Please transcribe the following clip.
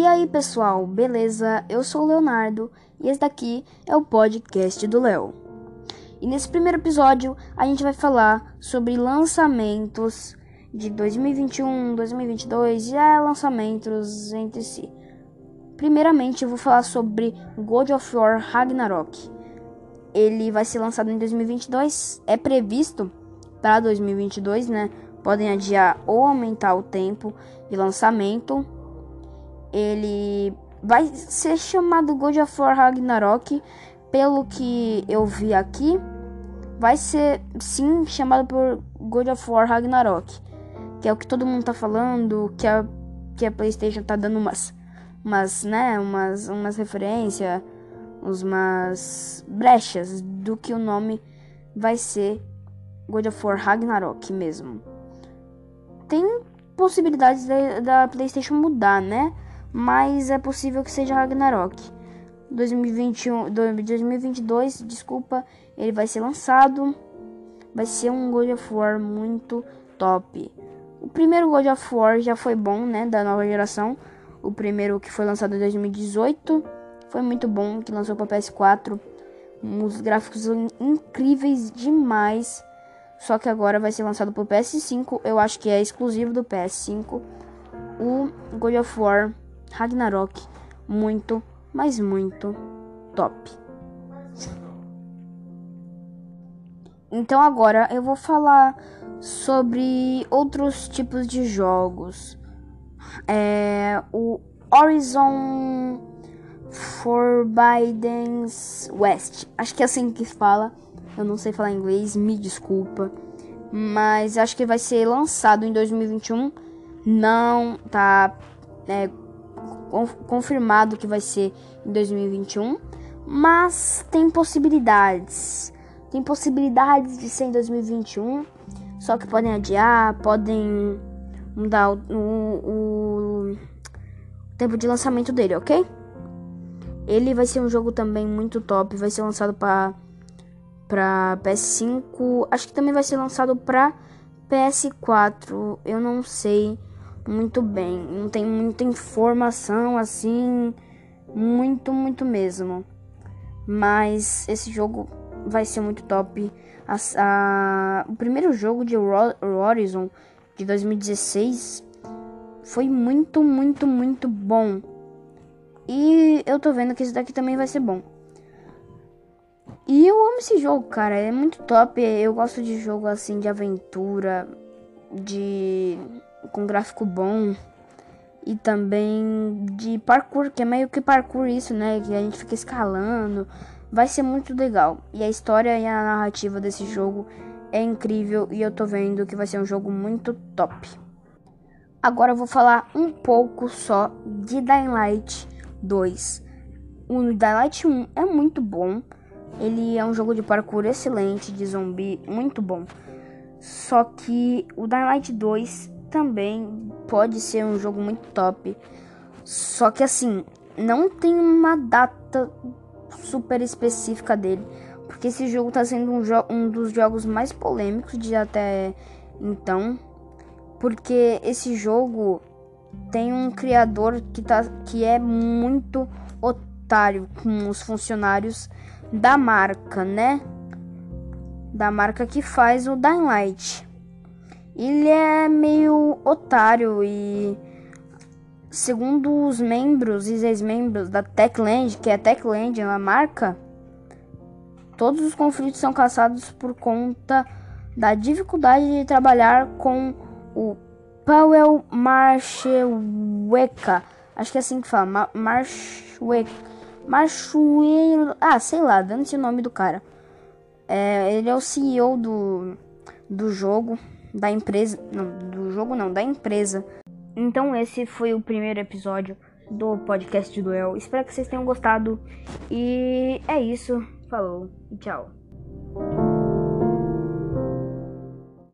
E aí pessoal, beleza? Eu sou o Leonardo e esse daqui é o podcast do Léo. E nesse primeiro episódio a gente vai falar sobre lançamentos de 2021, 2022 e é, lançamentos entre si. Primeiramente eu vou falar sobre God of War Ragnarok. Ele vai ser lançado em 2022, é previsto para 2022, né? Podem adiar ou aumentar o tempo de lançamento ele vai ser chamado God of War Ragnarok, pelo que eu vi aqui, vai ser sim chamado por God of War Ragnarok, que é o que todo mundo tá falando, que a que a PlayStation tá dando umas umas, né, umas umas referências, umas brechas do que o nome vai ser God of War Ragnarok mesmo. Tem possibilidades da, da PlayStation mudar, né? Mas é possível que seja Ragnarok. 2021, 2022, desculpa, ele vai ser lançado. Vai ser um God of War muito top. O primeiro God of War já foi bom, né, da nova geração. O primeiro que foi lançado em 2018 foi muito bom, que lançou para PS4. Os gráficos incríveis demais. Só que agora vai ser lançado para PS5. Eu acho que é exclusivo do PS5. O God of War Ragnarok muito, mas muito top. Então agora eu vou falar sobre outros tipos de jogos. É, o Horizon Forbidden West. Acho que é assim que fala. Eu não sei falar inglês, me desculpa. Mas acho que vai ser lançado em 2021. Não tá é, confirmado que vai ser em 2021, mas tem possibilidades. Tem possibilidades de ser em 2021, só que podem adiar, podem mudar o, o, o tempo de lançamento dele, ok? Ele vai ser um jogo também muito top, vai ser lançado para para PS5, acho que também vai ser lançado para PS4, eu não sei muito bem. Não tem muita informação assim, muito, muito mesmo. Mas esse jogo vai ser muito top. A, a, o primeiro jogo de Horizon de 2016 foi muito, muito, muito bom. E eu tô vendo que esse daqui também vai ser bom. E eu amo esse jogo, cara. É muito top. Eu gosto de jogo assim de aventura, de com gráfico bom e também de parkour, que é meio que parkour isso, né? Que a gente fica escalando. Vai ser muito legal. E a história e a narrativa desse jogo é incrível e eu tô vendo que vai ser um jogo muito top. Agora eu vou falar um pouco só de Dying Light 2. O Dying Light 1 é muito bom. Ele é um jogo de parkour excelente, de zumbi, muito bom. Só que o Dying Light 2 também pode ser um jogo muito top. Só que assim, não tem uma data super específica dele. Porque esse jogo tá sendo um, um dos jogos mais polêmicos de até então. Porque esse jogo tem um criador que, tá, que é muito otário com os funcionários da marca, né? Da marca que faz o Dying Light. Ele é meio otário e segundo os membros e ex-membros da Techland, que é a Techland, a marca, todos os conflitos são caçados por conta da dificuldade de trabalhar com o Powell Marcheweka. Acho que é assim que fala, Marcheweka. Marchueiro, ah, sei lá, dando-se o nome do cara. É, ele é o CEO do, do jogo da empresa, não, do jogo não, da empresa. Então esse foi o primeiro episódio do podcast do El. Espero que vocês tenham gostado e é isso. Falou e tchau.